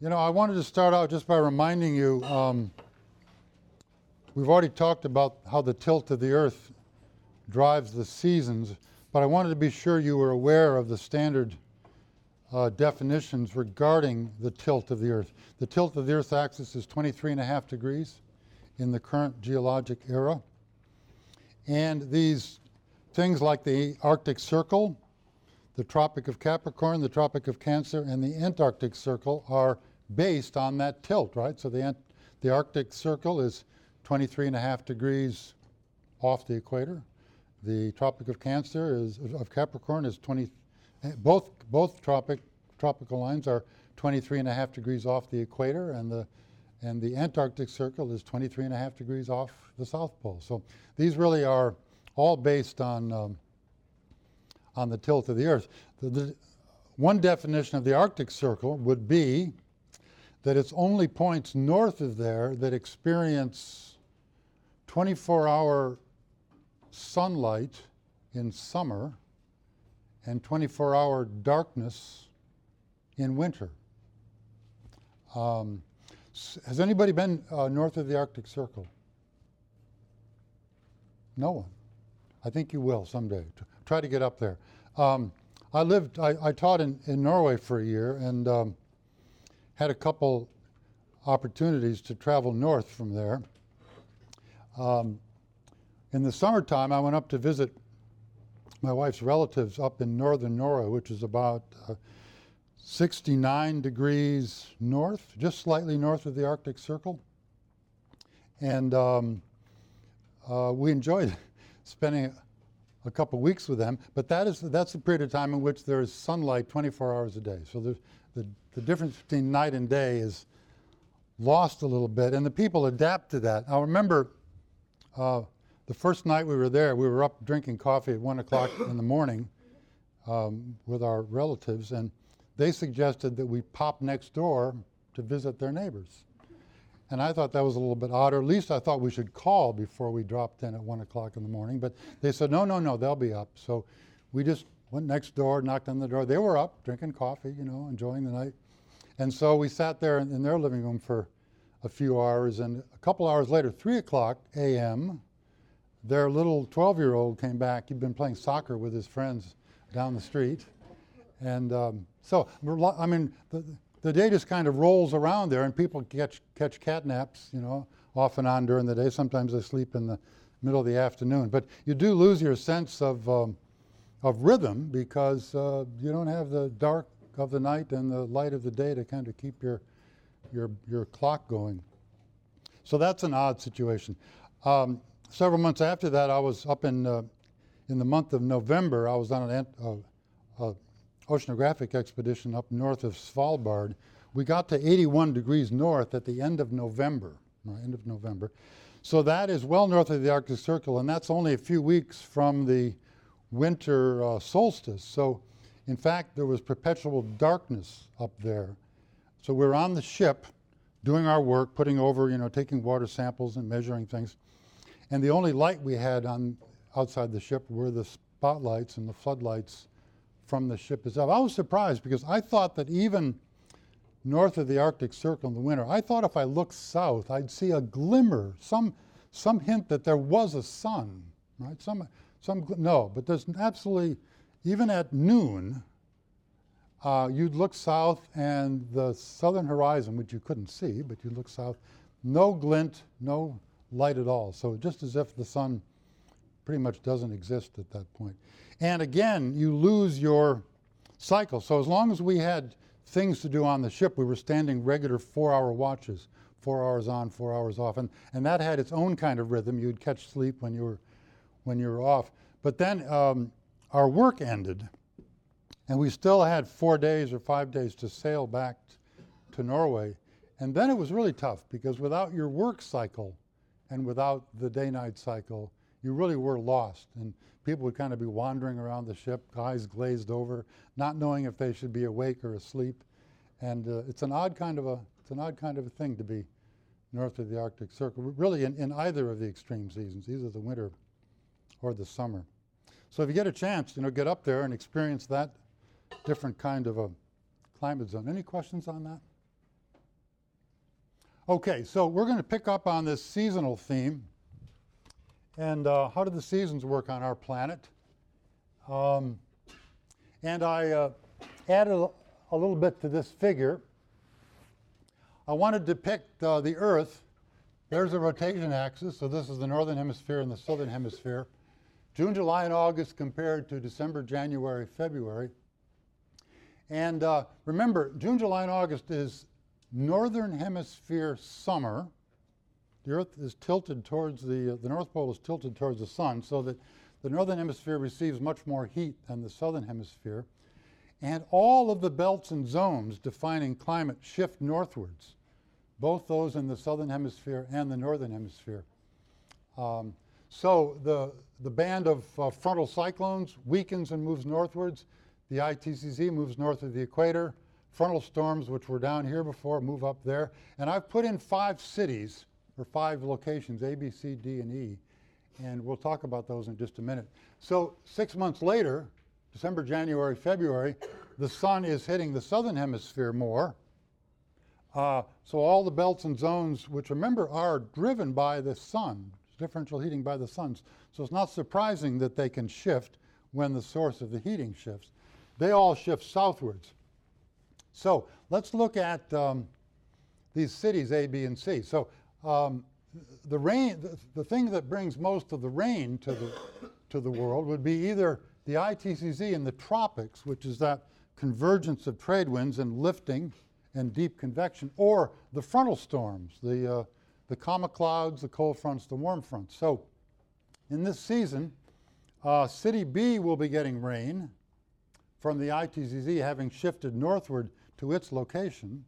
You know, I wanted to start out just by reminding you, um, we've already talked about how the tilt of the Earth drives the seasons, but I wanted to be sure you were aware of the standard uh, definitions regarding the tilt of the Earth. The tilt of the Earth's axis is 23 and a half degrees in the current geologic era. And these things like the Arctic Circle, the Tropic of Capricorn, the Tropic of Cancer, and the Antarctic Circle are based on that tilt, right? So the, the Arctic Circle is 23 and a half degrees off the equator. The Tropic of Cancer is of Capricorn is 20. Both both tropic tropical lines are 23 and a half degrees off the equator, and the and the Antarctic Circle is 23 and a half degrees off the South Pole. So these really are all based on um, on the tilt of the Earth. The, the, one definition of the Arctic Circle would be that it's only points north of there that experience 24 hour sunlight in summer and 24 hour darkness in winter. Um, has anybody been uh, north of the Arctic Circle? No one. I think you will someday. Try to get up there. Um, I lived, I, I, taught in, in Norway for a year and um, had a couple opportunities to travel north from there. Um, in the summertime, I went up to visit my wife's relatives up in northern Norway, which is about uh, 69 degrees north, just slightly north of the Arctic Circle. And um, uh, we enjoyed spending a couple weeks with them, but that is, that's the period of time in which there is sunlight 24 hours a day. So the, the, the difference between night and day is lost a little bit, and the people adapt to that. I remember uh, the first night we were there, we were up drinking coffee at one o'clock in the morning um, with our relatives, and they suggested that we pop next door to visit their neighbors. And I thought that was a little bit odd, or at least I thought we should call before we dropped in at one o'clock in the morning. But they said, no, no, no, they'll be up. So we just went next door, knocked on the door. They were up drinking coffee, you know, enjoying the night. And so we sat there in, in their living room for a few hours. And a couple hours later, 3 o'clock a.m., their little 12 year old came back. He'd been playing soccer with his friends down the street. And um, so, I mean, the, the day just kind of rolls around there, and people catch, catch cat naps, you know, off and on during the day. Sometimes they sleep in the middle of the afternoon. But you do lose your sense of, um, of rhythm because uh, you don't have the dark of the night and the light of the day to kind of keep your, your, your clock going. So that's an odd situation. Um, several months after that, I was up in, uh, in the month of November, I was on an uh, uh, oceanographic expedition up north of Svalbard. We got to 81 degrees north at the end of November, end of November. So that is well north of the Arctic Circle, and that's only a few weeks from the winter uh, solstice. So, in fact, there was perpetual darkness up there. So we're on the ship doing our work, putting over, you know, taking water samples and measuring things. And the only light we had on outside the ship were the spotlights and the floodlights from the ship itself. I was surprised because I thought that even north of the Arctic Circle in the winter, I thought if I looked south, I'd see a glimmer, some some hint that there was a sun, right? Some some no, but there's absolutely even at noon. Uh, you'd look south and the southern horizon, which you couldn't see, but you'd look south, no glint, no light at all. So just as if the sun pretty much doesn't exist at that point. And again, you lose your cycle. So as long as we had things to do on the ship, we were standing regular four-hour watches, four hours on, four hours off, and, and that had its own kind of rhythm. You'd catch sleep when you were when you were off. But then um, our work ended, and we still had four days or five days to sail back to Norway. And then it was really tough because without your work cycle, and without the day-night cycle, you really were lost. And people would kind of be wandering around the ship, eyes glazed over, not knowing if they should be awake or asleep. And uh, it's an odd kind of a it's an odd kind of a thing to be north of the Arctic Circle, really in, in either of the extreme seasons, either the winter or the summer. So if you get a chance, you know, get up there and experience that different kind of a climate zone. Any questions on that? Okay, so we're going to pick up on this seasonal theme. And uh, how do the seasons work on our planet? Um, and I uh, added a, little bit to this figure. I want to depict uh, the Earth. There's a rotation axis, so this is the northern hemisphere and the southern hemisphere. June, July, and August compared to December, January, February. And uh, remember, June, July, and August is northern hemisphere summer. The Earth is tilted towards the, uh, the North Pole is tilted towards the sun, so that the northern hemisphere receives much more heat than the southern hemisphere. And all of the belts and zones defining climate shift northwards, both those in the southern hemisphere and the northern hemisphere. Um, so the, the band of uh, frontal cyclones weakens and moves northwards. The ITCZ moves north of the equator. Frontal storms, which were down here before, move up there. And I've put in five cities, or five locations, A, B, C, D, and E. And we'll talk about those in just a minute. So six months later, December, January, February, the sun is hitting the southern hemisphere more. Uh, so all the belts and zones, which remember are driven by the sun, differential heating by the suns. So it's not surprising that they can shift when the source of the heating shifts. They all shift southwards. So let's look at um, these cities A, B, and C. So um, the rain, the, the, thing that brings most of the rain to the, to the world would be either the ITCZ in the tropics, which is that convergence of trade winds and lifting and deep convection, or the frontal storms, the, uh, the comma clouds, the cold fronts, the warm fronts. So in this season, uh, City B will be getting rain from the ITCZ having shifted northward to its location,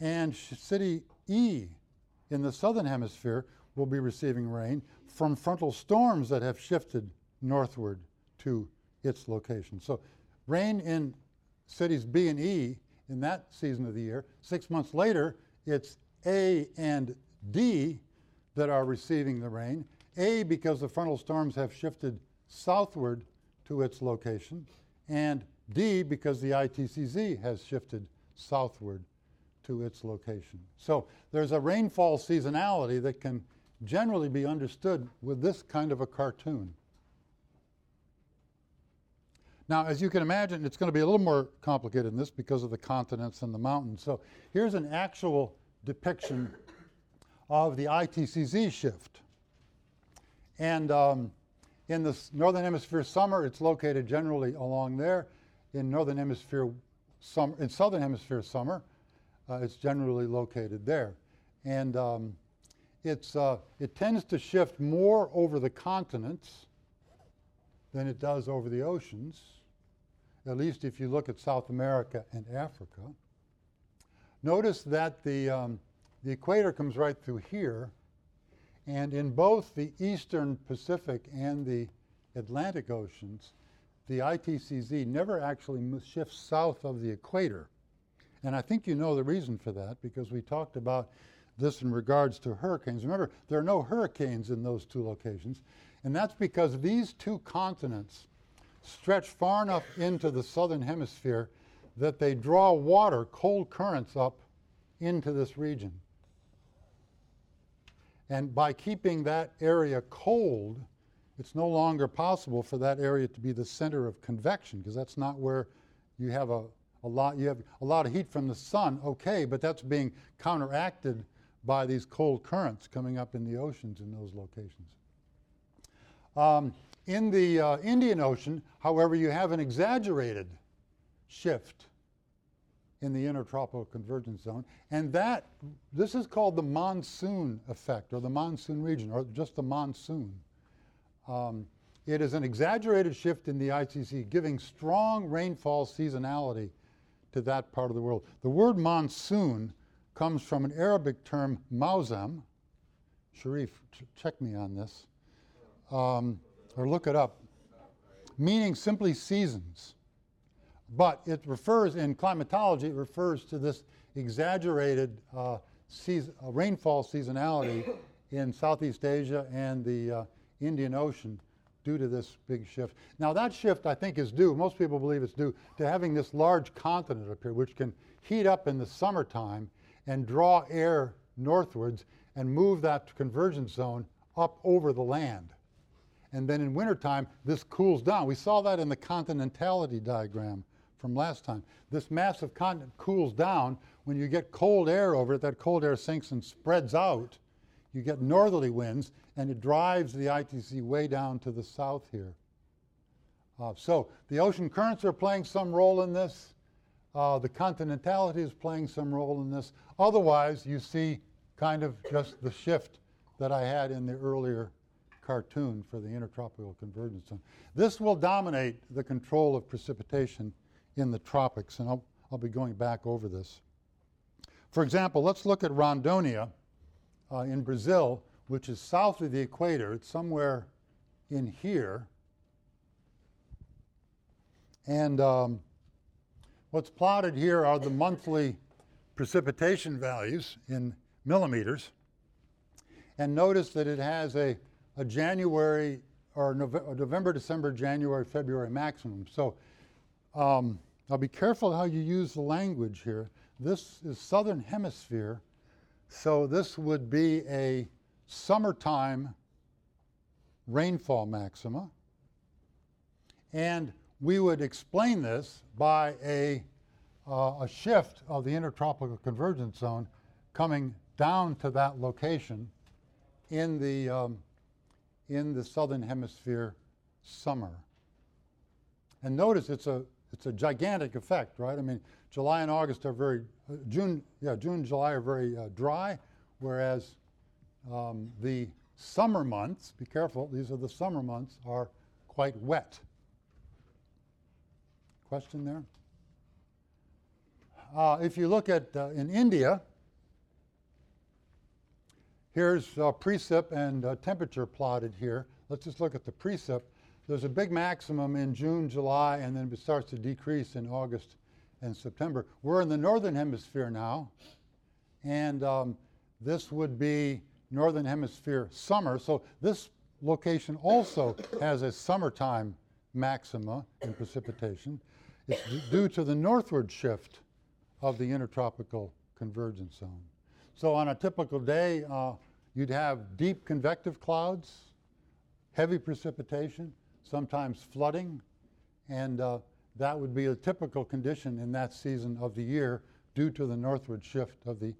and City E in the southern hemisphere will be receiving rain from frontal storms that have shifted northward to its location. So rain in cities B and E in that season of the year. Six months later, it's A and D that are receiving the rain. A, because the frontal storms have shifted southward to its location, and D, because the ITCZ has shifted southward to its location. So there's a rainfall seasonality that can generally be understood with this kind of a cartoon. Now, as you can imagine, it's going to be a little more complicated than this because of the continents and the mountains. So here's an actual depiction of the ITCZ shift. And um, in the northern hemisphere summer, it's located generally along there. In northern hemisphere summer, in southern hemisphere summer, uh, it's generally located there. And um, it's, uh, it tends to shift more over the continents than it does over the oceans, at least if you look at South America and Africa. Notice that the, um, the equator comes right through here, and in both the eastern Pacific and the Atlantic Oceans, the ITCZ never actually shifts south of the equator. And I think you know the reason for that because we talked about this in regards to hurricanes. Remember, there are no hurricanes in those two locations, and that's because these two continents stretch far enough into the southern hemisphere that they draw water, cold currents up into this region. And by keeping that area cold, it's no longer possible for that area to be the center of convection because that's not where you have a, a lot you have a lot of heat from the sun okay but that's being counteracted by these cold currents coming up in the oceans in those locations. Um, in the uh, indian ocean however you have an exaggerated shift in the intertropical convergence zone and that this is called the monsoon effect or the monsoon region or just the monsoon um, it is an exaggerated shift in the ITCZ, giving strong rainfall seasonality to that part of the world. The word monsoon comes from an Arabic term, mausam. Sharif, ch check me on this, um, or look it up, meaning simply seasons. But it refers, in climatology, it refers to this exaggerated uh, season, uh, rainfall seasonality in Southeast Asia and the uh, Indian Ocean due to this big shift. Now that shift I think is due, most people believe it's due to having this large continent up here which can heat up in the summertime and draw air northwards and move that convergence zone up over the land. And then in wintertime, this cools down. We saw that in the continentality diagram from last time. This massive continent cools down. When you get cold air over it, that cold air sinks and spreads out. You get northerly winds, and it drives the ITCZ way down to the south here. Uh, so the ocean currents are playing some role in this. Uh, the continentality is playing some role in this. Otherwise, you see kind of just the shift that I had in the earlier cartoon for the intertropical convergence zone. This will dominate the control of precipitation in the tropics, and I'll, I'll be going back over this. For example, let's look at Rondônia uh, in Brazil, which is south of the equator. It's somewhere in here. And um, what's plotted here are the monthly precipitation values in millimeters. And notice that it has a, a January or November, December, January, February maximum. So um, I'll be careful how you use the language here. This is southern hemisphere, so this would be a summertime rainfall maxima. And we would explain this by a, uh, a shift of the intertropical convergence zone coming down to that location in the, um, in the southern hemisphere summer. And notice it's a, it's a gigantic effect, right? I mean, July and August are very, uh, June, yeah, June, July are very uh, dry, whereas um, the summer months, be careful, these are the summer months, are quite wet. Question there? Uh, if you look at uh, in India, here's uh, precip and uh, temperature plotted here. Let's just look at the precip. There's a big maximum in June, July, and then it starts to decrease in August and September. We're in the northern hemisphere now, and um, this would be northern hemisphere summer. So this location also has a summertime maxima in precipitation. It's due to the northward shift of the intertropical convergence zone. So on a typical day, uh, you'd have deep convective clouds, heavy precipitation, sometimes flooding, and uh, that would be a typical condition in that season of the year due to the northward shift of the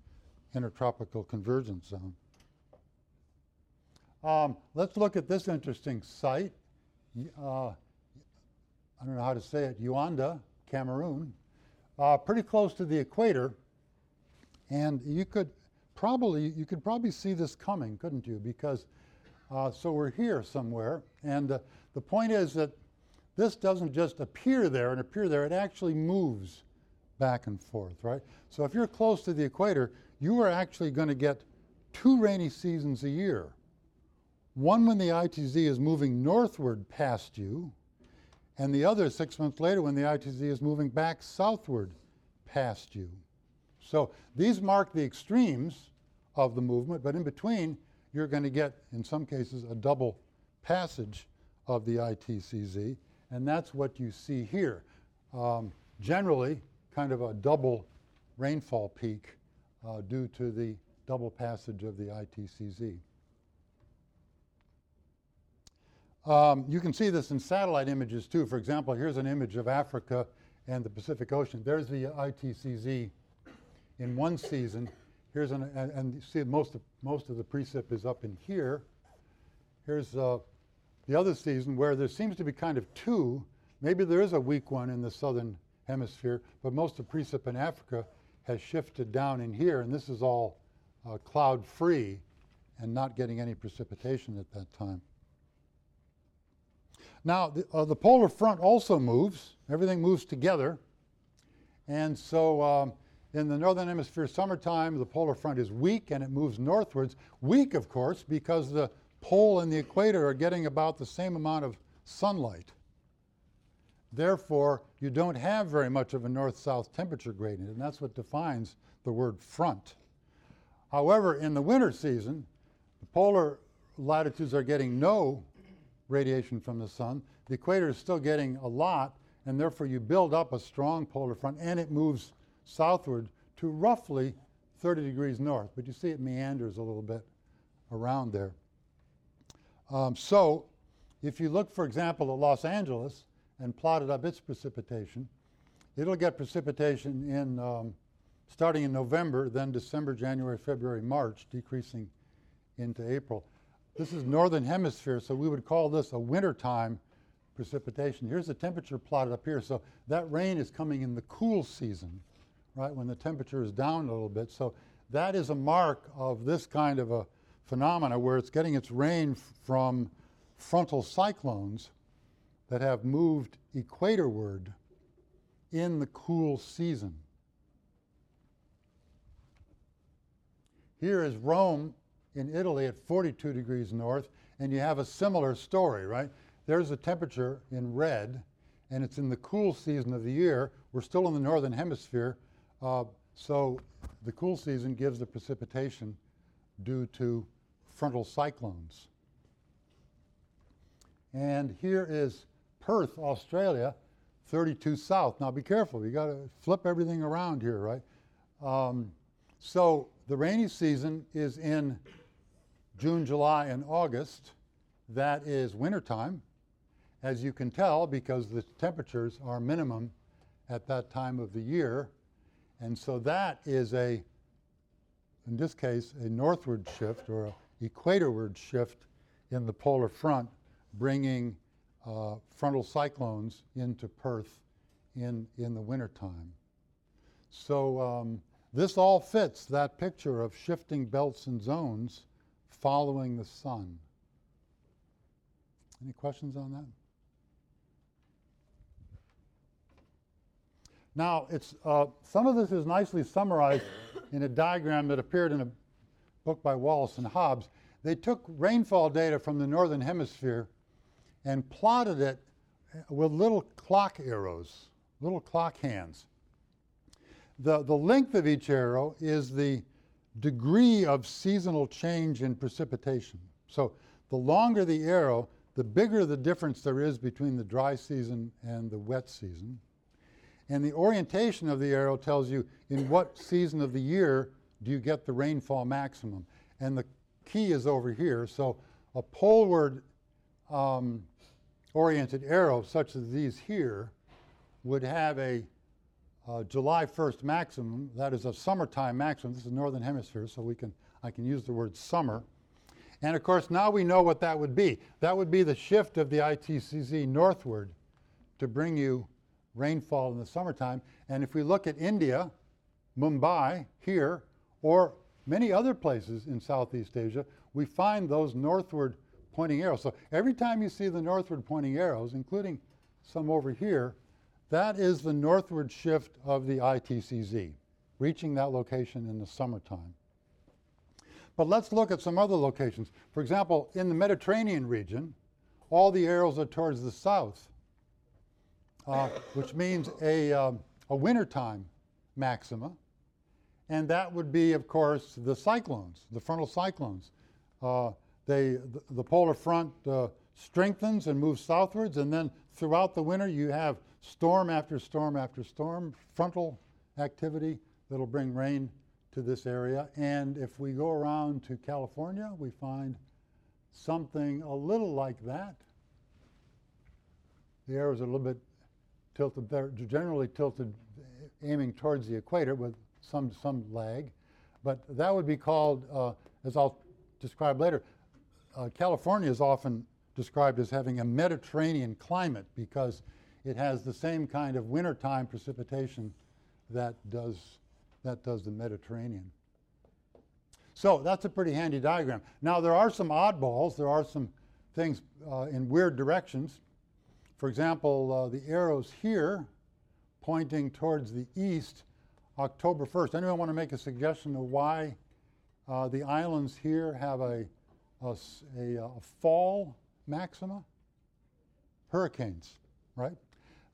intertropical convergence zone. Um, let's look at this interesting site. Uh, I don't know how to say it, Yaoundé, Cameroon, uh, pretty close to the equator. And you could probably, you could probably see this coming, couldn't you? Because, uh, so we're here somewhere. And uh, the point is that this doesn't just appear there and appear there, it actually moves back and forth, right? So if you're close to the equator, you are actually going to get two rainy seasons a year. One when the ITCZ is moving northward past you, and the other six months later when the ITCZ is moving back southward past you. So these mark the extremes of the movement, but in between, you're going to get, in some cases, a double passage of the ITCZ, and that's what you see here. Um, generally, kind of a double rainfall peak uh, due to the double passage of the ITCZ. Um, you can see this in satellite images too. For example, here's an image of Africa and the Pacific Ocean. There's the ITCZ in one season. Here's an, and, and you see most of, most of the precip is up in here. Here's uh, the other season where there seems to be kind of two. Maybe there is a weak one in the southern hemisphere, but most of precip in Africa has shifted down in here, and this is all uh, cloud free and not getting any precipitation at that time. Now, the, uh, the polar front also moves, everything moves together. And so um, in the northern hemisphere summertime, the polar front is weak and it moves northwards. Weak, of course, because the pole and the equator are getting about the same amount of sunlight. Therefore, you don't have very much of a north-south temperature gradient, and that's what defines the word front. However, in the winter season, the polar latitudes are getting no radiation from the sun. The equator is still getting a lot, and therefore you build up a strong polar front, and it moves southward to roughly 30 degrees north, but you see it meanders a little bit around there. Um, so, if you look, for example, at Los Angeles and plotted up its precipitation, it'll get precipitation in um, starting in November, then December, January, February, March, decreasing into April. This is northern hemisphere, so we would call this a wintertime precipitation. Here's the temperature plotted up here. So that rain is coming in the cool season, right, when the temperature is down a little bit. So that is a mark of this kind of a phenomena where it's getting its rain from frontal cyclones that have moved equatorward in the cool season. Here is Rome in Italy at 42 degrees north, and you have a similar story, right? There's the temperature in red, and it's in the cool season of the year. We're still in the northern hemisphere, uh, so the cool season gives the precipitation due to frontal cyclones. And here is Perth, Australia, 32 south. Now be careful, you got to flip everything around here, right? Um, so the rainy season is in June, July, and August. That is wintertime, as you can tell, because the temperatures are minimum at that time of the year. And so that is a, in this case, a northward shift or a equatorward shift in the polar front, bringing uh, frontal cyclones into Perth in, in the wintertime. So um, this all fits that picture of shifting belts and zones following the sun. Any questions on that? Now, it's, uh, some of this is nicely summarized in a diagram that appeared in a book by Wallace and Hobbs. They took rainfall data from the northern hemisphere and plotted it with little clock arrows, little clock hands. The, the length of each arrow is the degree of seasonal change in precipitation. So the longer the arrow, the bigger the difference there is between the dry season and the wet season. And the orientation of the arrow tells you in what season of the year do you get the rainfall maximum. And the key is over here. So a poleward um, oriented arrow, such as these here, would have a uh, July 1st maximum, that is a summertime maximum. This is the northern hemisphere, so we can, I can use the word summer. And of course, now we know what that would be. That would be the shift of the ITCZ northward to bring you rainfall in the summertime. And if we look at India, Mumbai, here, or many other places in Southeast Asia, we find those northward pointing arrows. So every time you see the northward pointing arrows, including some over here, that is the northward shift of the ITCZ, reaching that location in the summertime. But let's look at some other locations. For example, in the Mediterranean region, all the arrows are towards the south, uh, which means a, um, a wintertime maxima. And that would be, of course, the cyclones, the frontal cyclones. Uh, they, the, the, polar front uh, strengthens and moves southwards, and then throughout the winter you have storm after storm after storm, frontal activity that'll bring rain to this area. And if we go around to California, we find something a little like that. The air is a little bit tilted, they're generally tilted aiming towards the equator with some, some lag. But that would be called, uh, as I'll describe later, uh, California is often described as having a Mediterranean climate because it has the same kind of wintertime precipitation that does, that does the Mediterranean. So that's a pretty handy diagram. Now there are some oddballs. There are some things uh, in weird directions. For example, uh, the arrows here pointing towards the east, October 1st. Anyone want to make a suggestion of why uh, the islands here have a, a, a, a fall maxima? Hurricanes, right?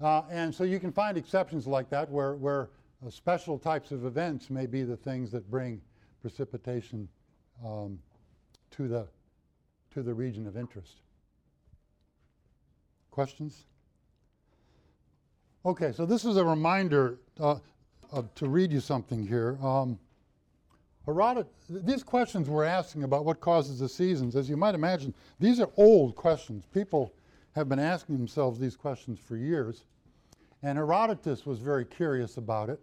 Uh, and so you can find exceptions like that where, where uh, special types of events may be the things that bring precipitation um, to, the, to the region of interest. Questions? Okay, so this is a reminder uh, to read you something here. Um, Herodot- these questions we're asking about what causes the seasons, as you might imagine, these are old questions. People have been asking themselves these questions for years. And Herodotus was very curious about it.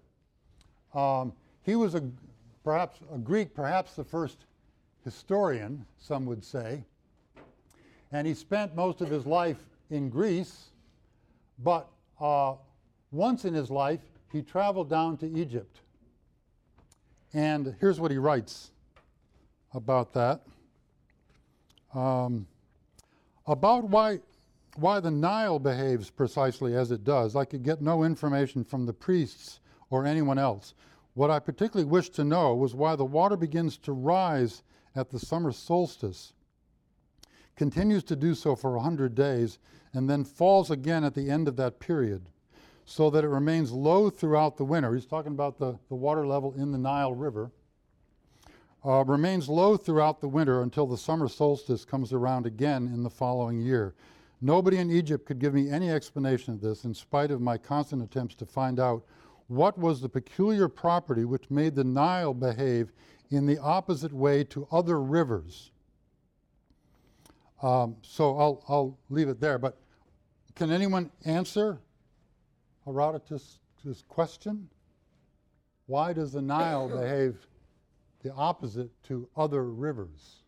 Um, he was a, perhaps a Greek, perhaps the first historian, some would say. And he spent most of his life in Greece, but uh, once in his life, he traveled down to Egypt. And here's what he writes about that. Um, about why, why the Nile behaves precisely as it does, I could get no information from the priests or anyone else. What I particularly wished to know was why the water begins to rise at the summer solstice, continues to do so for a hundred days, and then falls again at the end of that period, so that it remains low throughout the winter. He's talking about the, the water level in the Nile River. Uh, remains low throughout the winter until the summer solstice comes around again in the following year. Nobody in Egypt could give me any explanation of this, in spite of my constant attempts to find out what was the peculiar property which made the Nile behave in the opposite way to other rivers. Um, so I'll, I'll leave it there. But can anyone answer Herodotus' question? Why does the Nile behave the opposite to other rivers?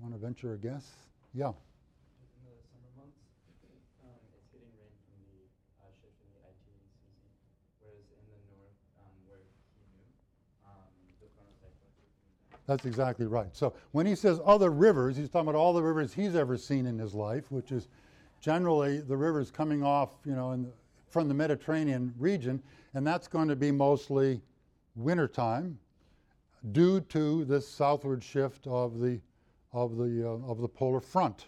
Want to venture a guess? Yeah. In the summer months, um, it's getting rain from the uh, shift in the ITCZ, whereas in the north, um, where he knew, um, the chronocycle is from that. That's exactly right. So when he says other rivers, he's talking about all the rivers he's ever seen in his life, which is generally the rivers coming off, you know, in from the Mediterranean region, and that's going to be mostly wintertime due to this southward shift of the of the uh, of the polar front.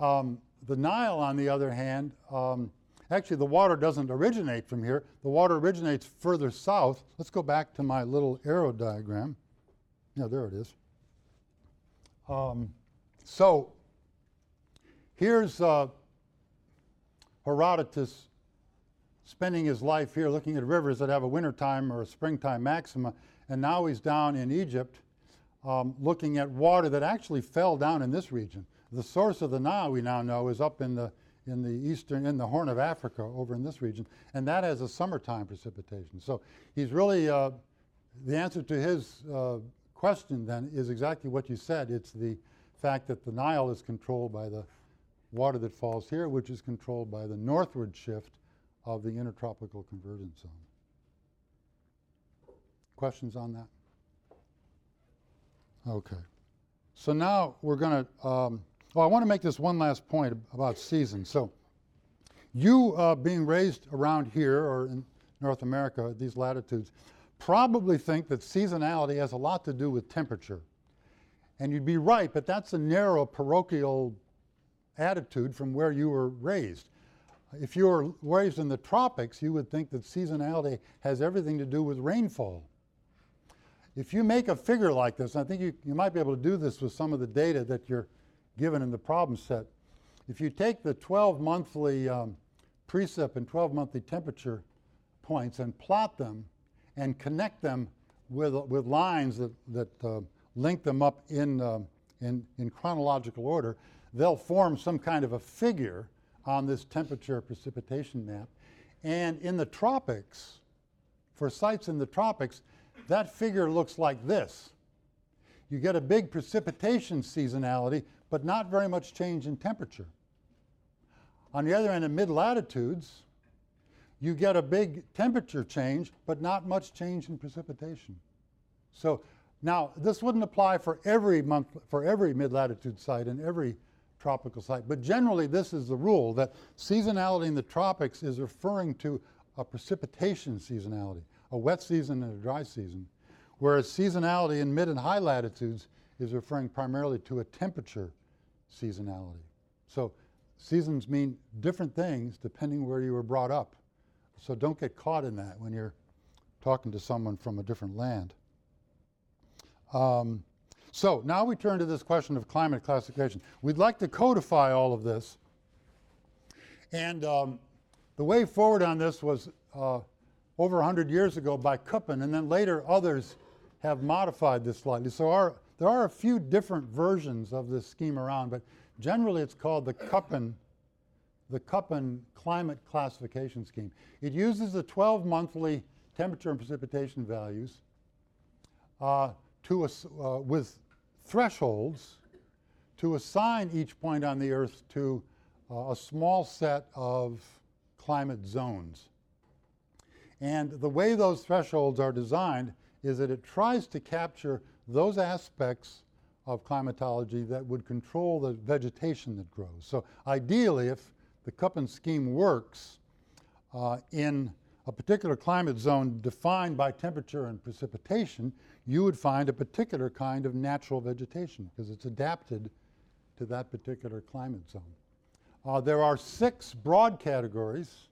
Um, the Nile, on the other hand, um, actually the water doesn't originate from here. The water originates further south. Let's go back to my little arrow diagram. Yeah, there it is. Um, so here's uh, Herodotus spending his life here looking at rivers that have a wintertime or a springtime maxima, and now he's down in Egypt um, looking at water that actually fell down in this region. The source of the Nile, we now know, is up in the in the eastern, in the Horn of Africa, over in this region, and that has a summertime precipitation. So he's really uh, the answer to his uh, question then is exactly what you said. It's the fact that the Nile is controlled by the water that falls here, which is controlled by the northward shift of the intertropical convergence zone. Questions on that? Okay. So now we're going to, um, well, I want to make this one last point about seasons. So you uh, being raised around here or in North America at these latitudes probably think that seasonality has a lot to do with temperature. And you'd be right, but that's a narrow parochial attitude from where you were raised. If you were raised in the tropics, you would think that seasonality has everything to do with rainfall. If you make a figure like this, I think you, you might be able to do this with some of the data that you're given in the problem set. If you take the 12 monthly um, precip and 12 monthly temperature points and plot them and connect them with, with lines that, that uh, link them up in, um in, in chronological order, they'll form some kind of a figure on this temperature precipitation map. And in the tropics, for sites in the tropics, that figure looks like this. You get a big precipitation seasonality, but not very much change in temperature. On the other end, in mid latitudes, you get a big temperature change, but not much change in precipitation. So now this wouldn't apply for every month, for every mid latitude site and every tropical site, but generally this is the rule that seasonality in the tropics is referring to a precipitation seasonality, a wet season and a dry season, whereas seasonality in mid and high latitudes is referring primarily to a temperature seasonality. So seasons mean different things depending where you were brought up. So don't get caught in that when you're talking to someone from a different land. Um, so now we turn to this question of climate classification. We'd like to codify all of this. And um, the way forward on this was uh, over 100 years ago by Köppen, and then later others have modified this slightly. So our, there are a few different versions of this scheme around, but generally it's called the Köppen, the Köppen climate classification scheme. It uses the 12 monthly temperature and precipitation values uh, to uh, with thresholds to assign each point on the Earth to uh, a small set of climate zones. And the way those thresholds are designed is that it tries to capture those aspects of climatology that would control the vegetation that grows. So ideally, if the Köppen scheme works uh, in a particular climate zone defined by temperature and precipitation, you would find a particular kind of natural vegetation because it's adapted to that particular climate zone. Uh, there are six broad categories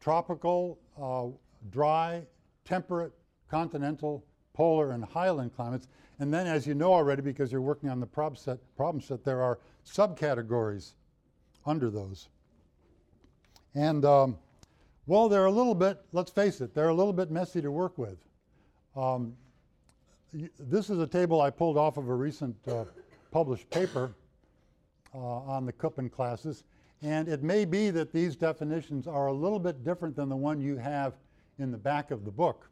tropical, uh, dry, temperate, continental, polar, and highland climates. And then, as you know already, because you're working on the problem set, problem set there are subcategories under those. And, um, well, they're a little bit, let's face it, they're a little bit messy to work with. Um, this is a table I pulled off of a recent uh, published paper uh, on the Köppen classes. And it may be that these definitions are a little bit different than the one you have in the back of the book.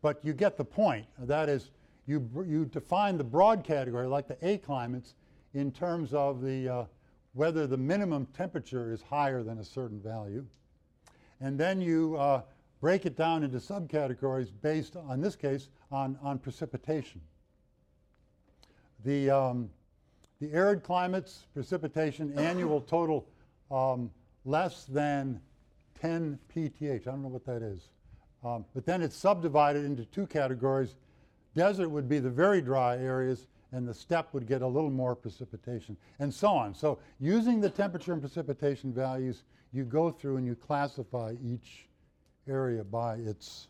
But you get the point. That is, you, you define the broad category, like the A climates, in terms of the, uh, whether the minimum temperature is higher than a certain value. And then you uh, break it down into subcategories based, on this case, on, on precipitation. The, um, the arid climates, precipitation, annual total um, less than 10 PTH. I don't know what that is. Um, but then it's subdivided into two categories. Desert would be the very dry areas, and the steppe would get a little more precipitation, and so on. So, using the temperature and precipitation values, you go through and you classify each area by its,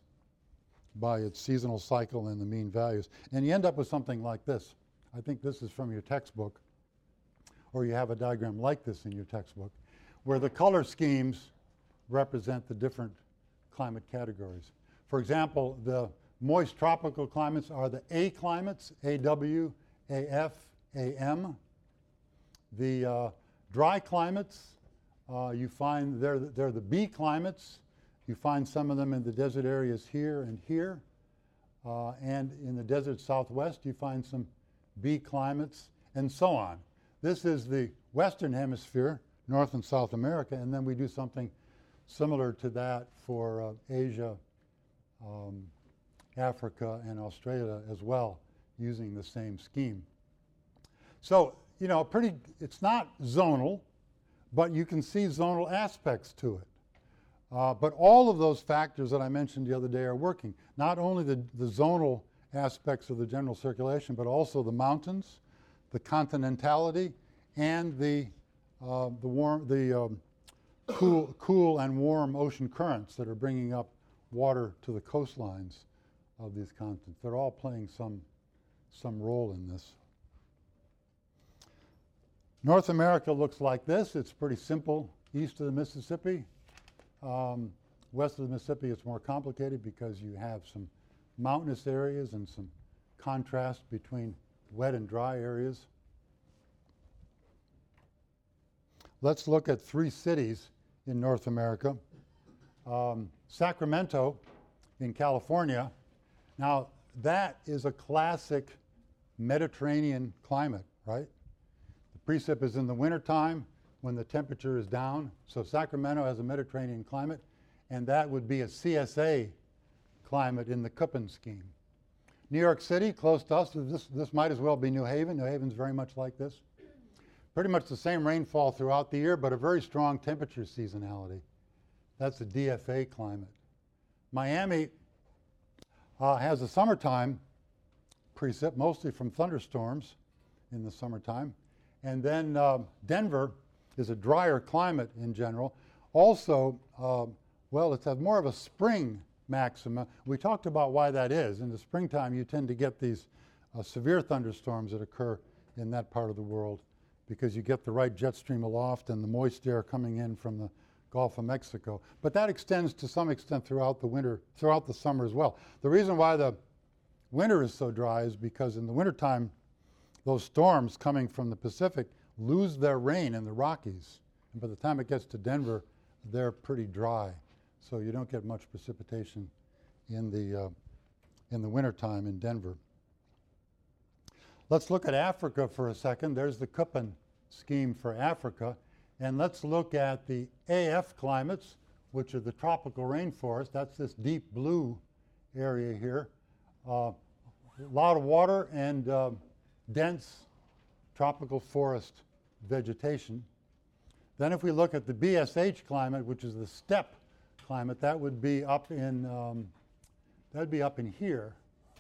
by its seasonal cycle and the mean values. And you end up with something like this. I think this is from your textbook, or you have a diagram like this in your textbook, where the color schemes represent the different climate categories. For example, the moist tropical climates are the A climates, AW, AF, AM. The uh, dry climates, uh, you find they're, the- they're the B climates. You find some of them in the desert areas here and here. Uh, and in the desert southwest, you find some B climates, and so on. This is the Western Hemisphere, North and South America, and then we do something similar to that for uh, Asia, um, Africa, and Australia as well, using the same scheme. So, you know, pretty, it's not zonal, but you can see zonal aspects to it. Uh, but all of those factors that I mentioned the other day are working. Not only the, the zonal aspects of the general circulation, but also the mountains, the continentality, and the, uh, the, warm, the um, cool, cool and warm ocean currents that are bringing up water to the coastlines of these continents. They're all playing some, some role in this. North America looks like this. It's pretty simple east of the Mississippi. Um, west of the Mississippi, it's more complicated because you have some mountainous areas and some contrast between wet and dry areas. Let's look at three cities in North America. Um, Sacramento in California. Now, that is a classic Mediterranean climate, right? The precip is in the wintertime when the temperature is down. So Sacramento has a Mediterranean climate, and that would be a CSA climate in the Köppen scheme. New York City, close to us, this, this might as well be New Haven. New Haven's very much like this. Pretty much the same rainfall throughout the year, but a very strong temperature seasonality. That's a DFA climate. Miami uh, has a summertime precip, mostly from thunderstorms in the summertime. And then uh, Denver is a drier climate in general. Also, uh, well, it's more of a spring maxima. We talked about why that is. In the springtime, you tend to get these uh, severe thunderstorms that occur in that part of the world because you get the right jet stream aloft and the moist air coming in from the, Gulf of Mexico. But that extends to some extent throughout the winter, throughout the summer as well. The reason why the winter is so dry is because in the wintertime, those storms coming from the Pacific lose their rain in the Rockies. And by the time it gets to Denver, they're pretty dry. So you don't get much precipitation in the, uh, in the wintertime in Denver. Let's look at Africa for a second. There's the Köppen scheme for Africa. And let's look at the AF climates, which are the tropical rainforest. That's this deep blue area here. Uh, a lot of water and uh, dense tropical forest vegetation. Then if we look at the BSH climate, which is the steppe climate, that would be up in, um, that would be up in here,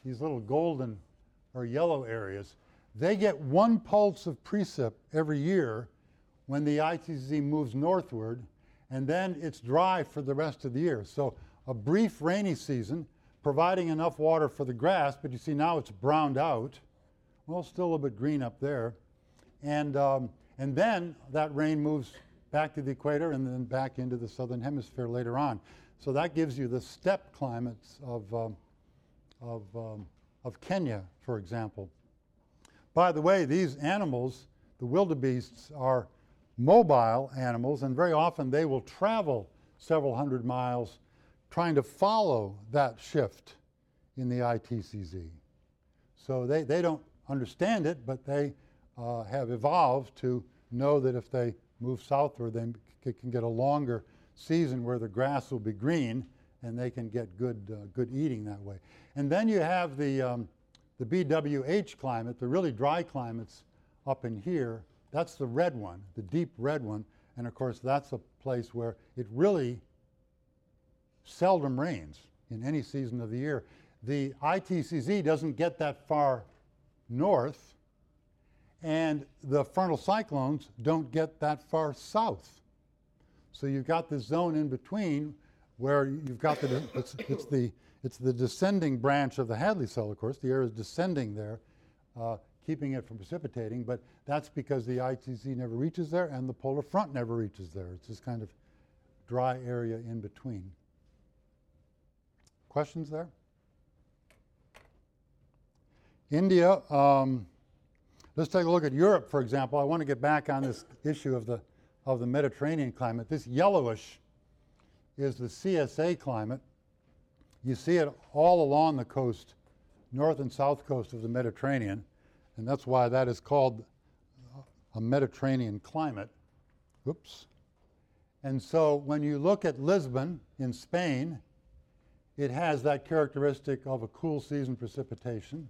these little golden or yellow areas. They get one pulse of precip every year when the ITCZ moves northward, and then it's dry for the rest of the year. So a brief rainy season, providing enough water for the grass, but you see now it's browned out. Well, still a little bit green up there. And, um, and then that rain moves back to the equator and then back into the southern hemisphere later on. So that gives you the steppe climates of, um, of, um, of Kenya, for example. By the way, these animals, the wildebeests, are mobile animals, and very often they will travel several hundred miles trying to follow that shift in the ITCZ. So they, they don't understand it, but they uh, have evolved to know that if they move southward, they can get a longer season where the grass will be green and they can get good, uh, good eating that way. And then you have the, um, the BWH climate, the really dry climates up in here. That's the red one, the deep red one. And of course, that's a place where it really seldom rains in any season of the year. The ITCZ doesn't get that far north, and the frontal cyclones don't get that far south. So you've got this zone in between where you've got the, it's, it's the, it's the descending branch of the Hadley cell, of course. The air is descending there, uh, keeping it from precipitating, but that's because the ITC never reaches there and the polar front never reaches there. It's this kind of dry area in between. Questions there? India, um, let's take a look at Europe, for example. I want to get back on this issue of the, of the Mediterranean climate. This yellowish is the CSA climate. You see it all along the coast, north and south coast of the Mediterranean, and that's why that is called a Mediterranean climate. Oops. And so when you look at Lisbon in Spain, it has that characteristic of a cool season precipitation.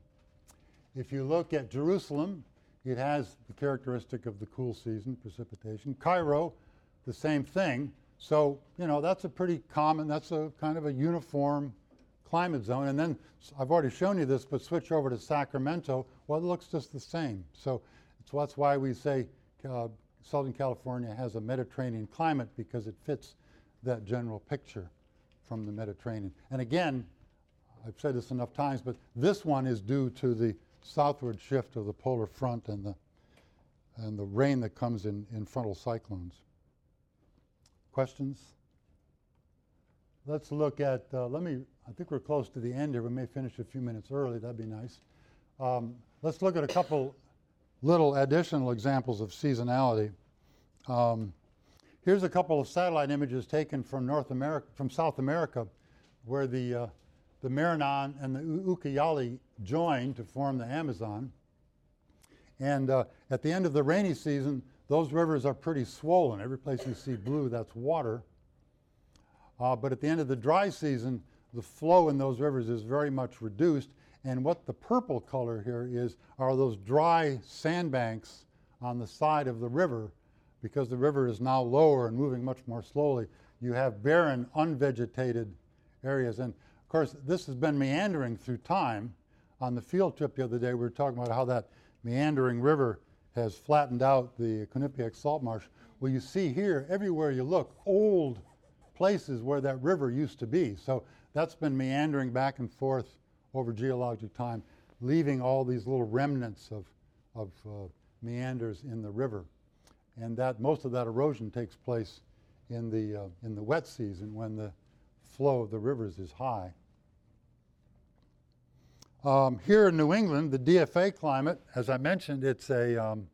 If you look at Jerusalem, it has the characteristic of the cool season precipitation. Cairo, the same thing. So, you know, that's a pretty common, that's a kind of a uniform climate zone. And then I've already shown you this, but switch over to Sacramento, well, it looks just the same. So that's why we say uh, Southern California has a Mediterranean climate because it fits that general picture from the Mediterranean. And again, I've said this enough times, but this one is due to the southward shift of the polar front and the, and the rain that comes in, in frontal cyclones. Questions? Let's look at, uh, let me, I think we're close to the end here. We may finish a few minutes early. That'd be nice. Um, let's look at a couple little additional examples of seasonality. Um, here's a couple of satellite images taken from North America, from South America, where the, uh, the Maranon and the Ucayali join to form the Amazon. And uh, at the end of the rainy season, those rivers are pretty swollen. Every place you see blue, that's water. Uh, but at the end of the dry season, the flow in those rivers is very much reduced. And what the purple color here is are those dry sandbanks on the side of the river because the river is now lower and moving much more slowly. You have barren, unvegetated areas. And of course, this has been meandering through time. On the field trip the other day, we were talking about how that meandering river has flattened out the Quinnipiac salt marsh. Well, you see here, everywhere you look, old places where that river used to be. So that's been meandering back and forth over geologic time, leaving all these little remnants of, of uh, meanders in the river. And that most of that erosion takes place in the, uh, in the wet season when the flow of the rivers is high. Um, here in New England, the DFA climate, as I mentioned, it's a, um,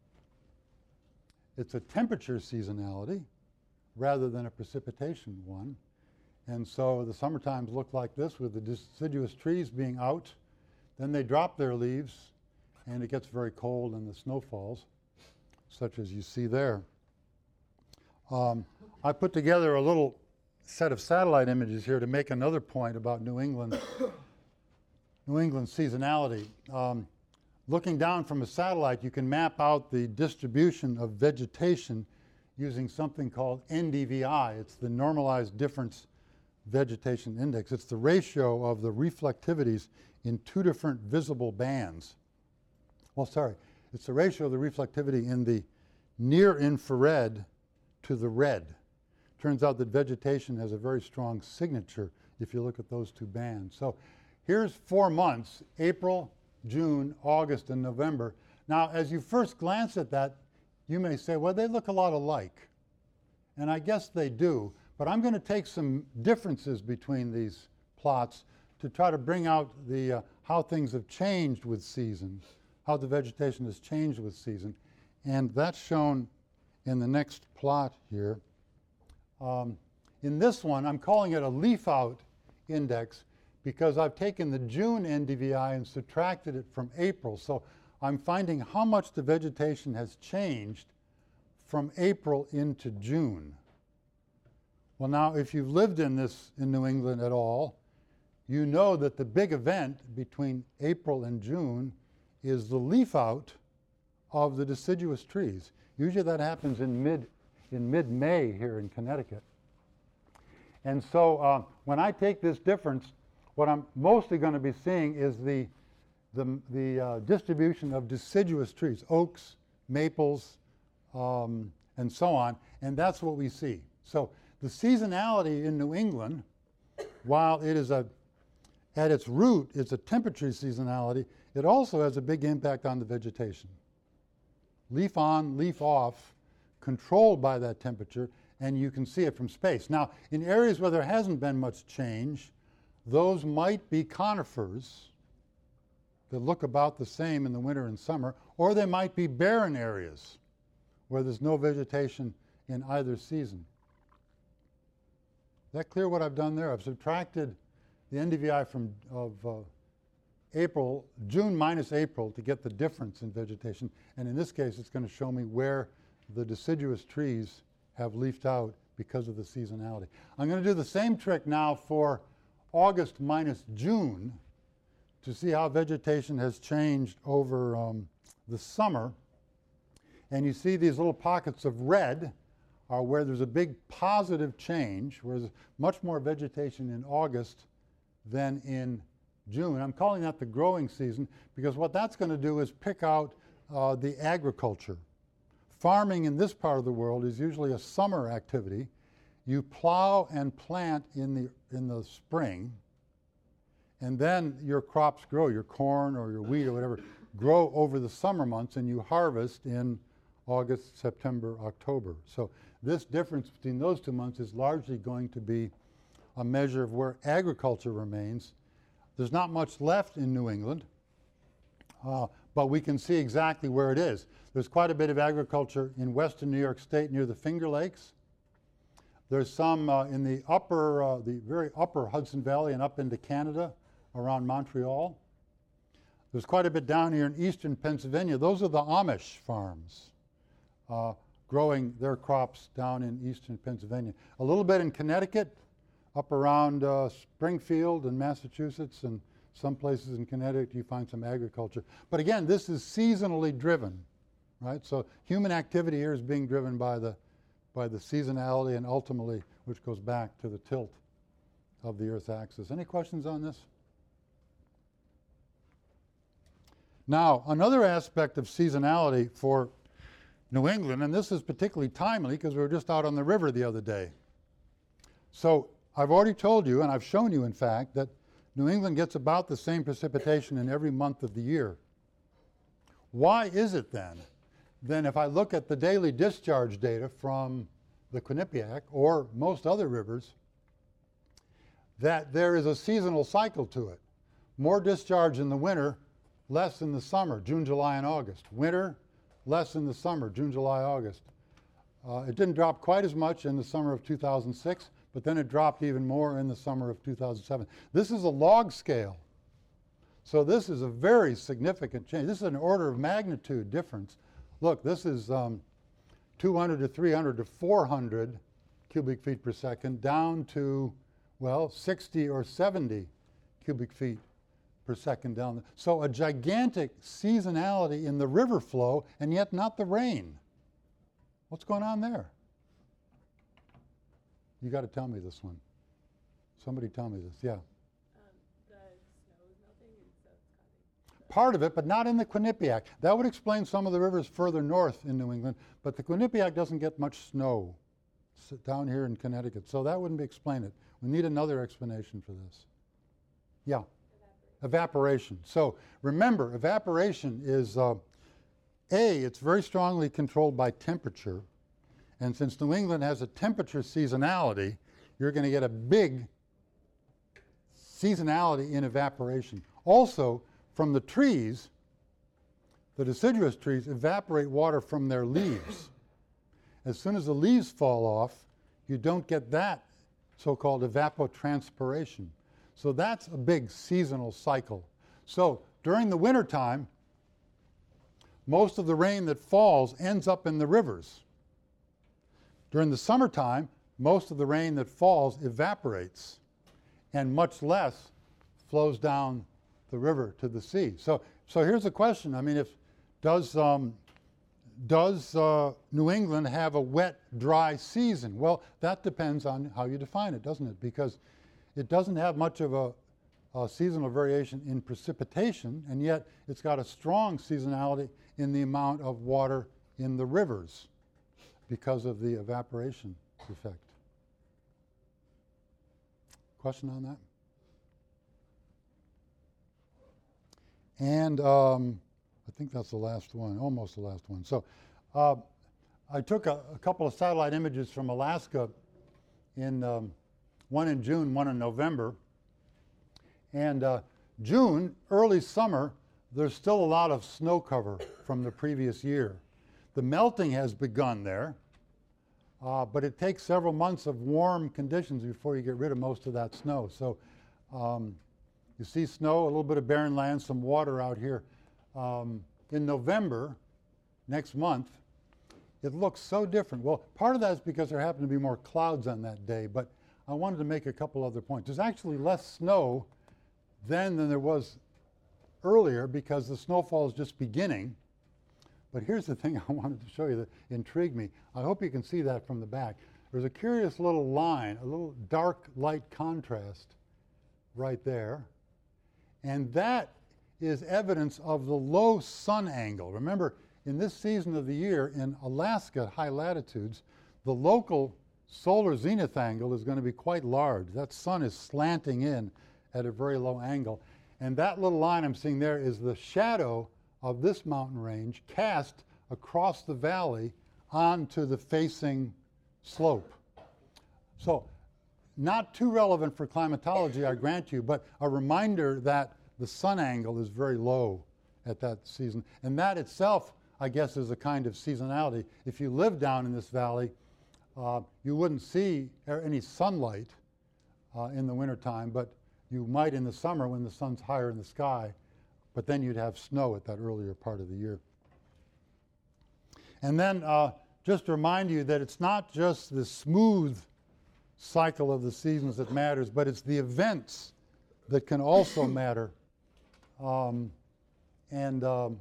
it's a temperature seasonality rather than a precipitation one. And so the summer times look like this with the deciduous trees being out. Then they drop their leaves and it gets very cold and the snow falls, such as you see there. Um, I put together a little set of satellite images here to make another point about New England, New England seasonality. Um, looking down from a satellite, you can map out the distribution of vegetation using something called NDVI. It's the normalized difference vegetation index. It's the ratio of the reflectivities in two different visible bands. Well, sorry, it's the ratio of the reflectivity in the near infrared to the red. Turns out that vegetation has a very strong signature if you look at those two bands. So here's four months April, June, August, and November. Now, as you first glance at that, you may say, well, they look a lot alike. And I guess they do. But I'm going to take some differences between these plots to try to bring out the, uh, how things have changed with seasons, how the vegetation has changed with season. And that's shown in the next plot here. Um, in this one, I'm calling it a leaf out index because I've taken the June NDVI and subtracted it from April. So I'm finding how much the vegetation has changed from April into June. Well, now, if you've lived in this in New England at all, you know that the big event between April and June is the leaf out of the deciduous trees. Usually that happens in mid in mid-May here in Connecticut. And so uh, when I take this difference, what I'm mostly going to be seeing is the the, the uh, distribution of deciduous trees, oaks, maples, um, and so on, and that's what we see. So the seasonality in New England, while it is a, at its root, it's a temperature seasonality, it also has a big impact on the vegetation. Leaf on, leaf off, controlled by that temperature, and you can see it from space. Now, in areas where there hasn't been much change, those might be conifers that look about the same in the winter and summer, or they might be barren areas where there's no vegetation in either season that clear what I've done there? I've subtracted the NDVI from of uh, April, June minus April to get the difference in vegetation. And in this case, it's going to show me where the deciduous trees have leafed out because of the seasonality. I'm going to do the same trick now for August minus June to see how vegetation has changed over um, the summer. And you see these little pockets of red are where there's a big positive change, where there's much more vegetation in August than in June. I'm calling that the growing season because what that's going to do is pick out uh, the agriculture. Farming in this part of the world is usually a summer activity. You plow and plant in the, in the spring, and then your crops grow, your corn or your wheat or whatever, grow over the summer months, and you harvest in August, September, October. So this difference between those two months is largely going to be a measure of where agriculture remains. There's not much left in New England, uh, but we can see exactly where it is. There's quite a bit of agriculture in western New York State near the Finger Lakes. There's some uh, in the upper, uh, the very upper Hudson Valley and up into Canada around Montreal. There's quite a bit down here in eastern Pennsylvania. Those are the Amish farms. Uh, growing their crops down in eastern Pennsylvania. A little bit in Connecticut, up around uh, Springfield and Massachusetts, and some places in Connecticut you find some agriculture. But again, this is seasonally driven, right? So human activity here is being driven by the, by the seasonality and ultimately, which goes back to the tilt of the Earth's axis. Any questions on this? Now, another aspect of seasonality for New England, and this is particularly timely because we were just out on the river the other day. So I've already told you, and I've shown you, in fact, that New England gets about the same precipitation in every month of the year. Why is it then? Then, if I look at the daily discharge data from the Quinnipiac, or most other rivers, that there is a seasonal cycle to it. More discharge in the winter, less in the summer, June, July, and August. Winter, less in the summer, June, July, August. Uh, it didn't drop quite as much in the summer of 2006, but then it dropped even more in the summer of 2007. This is a log scale. So this is a very significant change. This is an order of magnitude difference. Look, this is um, 200 to 300 to 400 cubic feet per second down to, well, 60 or 70 cubic feet per second down. So a gigantic seasonality in the river flow and yet not the rain. What's going on there? You got to tell me this one. Somebody tell me this. Yeah. Um, the snow is melting and so it's causing. Part of it, but not in the Quinnipiac. That would explain some of the rivers further north in New England, but the Quinnipiac doesn't get much snow down here in Connecticut, so that wouldn't explain it. We need another explanation for this. Yeah. Evaporation. So remember, evaporation is uh, A, it's very strongly controlled by temperature. And since New England has a temperature seasonality, you're going to get a big seasonality in evaporation. Also, from the trees, the deciduous trees evaporate water from their leaves. As soon as the leaves fall off, you don't get that so called evapotranspiration. So that's a big seasonal cycle. So during the wintertime, most of the rain that falls ends up in the rivers. During the summertime, most of the rain that falls evaporates and much less flows down the river to the sea. So, so here's a question. I mean, if does um, does uh, New England have a wet, dry season? Well, that depends on how you define it, doesn't it? Because it doesn't have much of a, a seasonal variation in precipitation, and yet it's got a strong seasonality in the amount of water in the rivers because of the evaporation effect. Question on that? And um, I think that's the last one, almost the last one. So uh, I took a, a, couple of satellite images from Alaska, in um, one in June, one in November. And uh, June, early summer, there's still a lot of snow cover from the previous year. The melting has begun there, uh, but it takes several months of warm conditions before you get rid of most of that snow. So um, you see snow, a little bit of barren land, some water out here. Um, in November, next month, it looks so different. Well, part of that is because there happened to be more clouds on that day, but I wanted to make a couple other points. There's actually less snow then than there was earlier because the snowfall is just beginning. But here's the thing I wanted to show you that intrigued me. I hope you can see that from the back. There's a curious little line, a little dark light contrast right there. And that is evidence of the low sun angle. Remember, in this season of the year in Alaska, high latitudes, the local solar zenith angle is going to be quite large. That sun is slanting in at a very low angle. And that little line I'm seeing there is the shadow of this mountain range cast across the valley onto the facing slope. So, not too relevant for climatology, I grant you, but a reminder that the sun angle is very low at that season. And that itself, I guess, is a kind of seasonality. If you live down in this valley, uh, you wouldn't see any sunlight uh, in the wintertime, but you might in the summer when the sun's higher in the sky, but then you'd have snow at that earlier part of the year. And then uh, just to remind you that it's not just the smooth cycle of the seasons that matters, but it's the events that can also matter um, and um,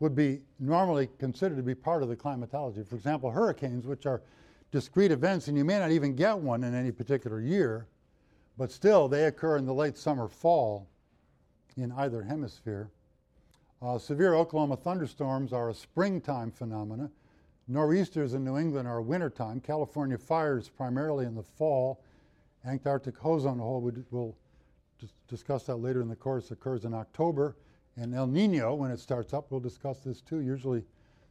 would be normally considered to be part of the climatology. For example, hurricanes, which are discrete events, and you may not even get one in any particular year, but still they occur in the late summer, fall in either hemisphere. Uh, severe Oklahoma thunderstorms are a springtime phenomena. Nor'easters in New England are wintertime. California fires primarily in the fall. Antarctic ozone hole, we will discuss that later in the course, occurs in October. And El Nino, when it starts up, we'll discuss this too, usually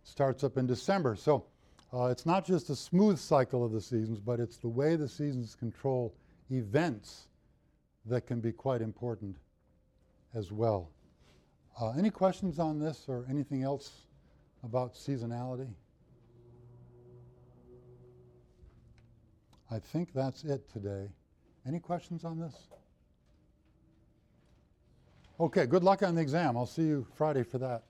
starts up in December. So Uh, it's not just a smooth cycle of the seasons, but it's the way the seasons control events that can be quite important as well. Uh, any questions on this or anything else about seasonality? I think that's it today. Any questions on this? Okay, good luck on the exam. I'll see you Friday for that.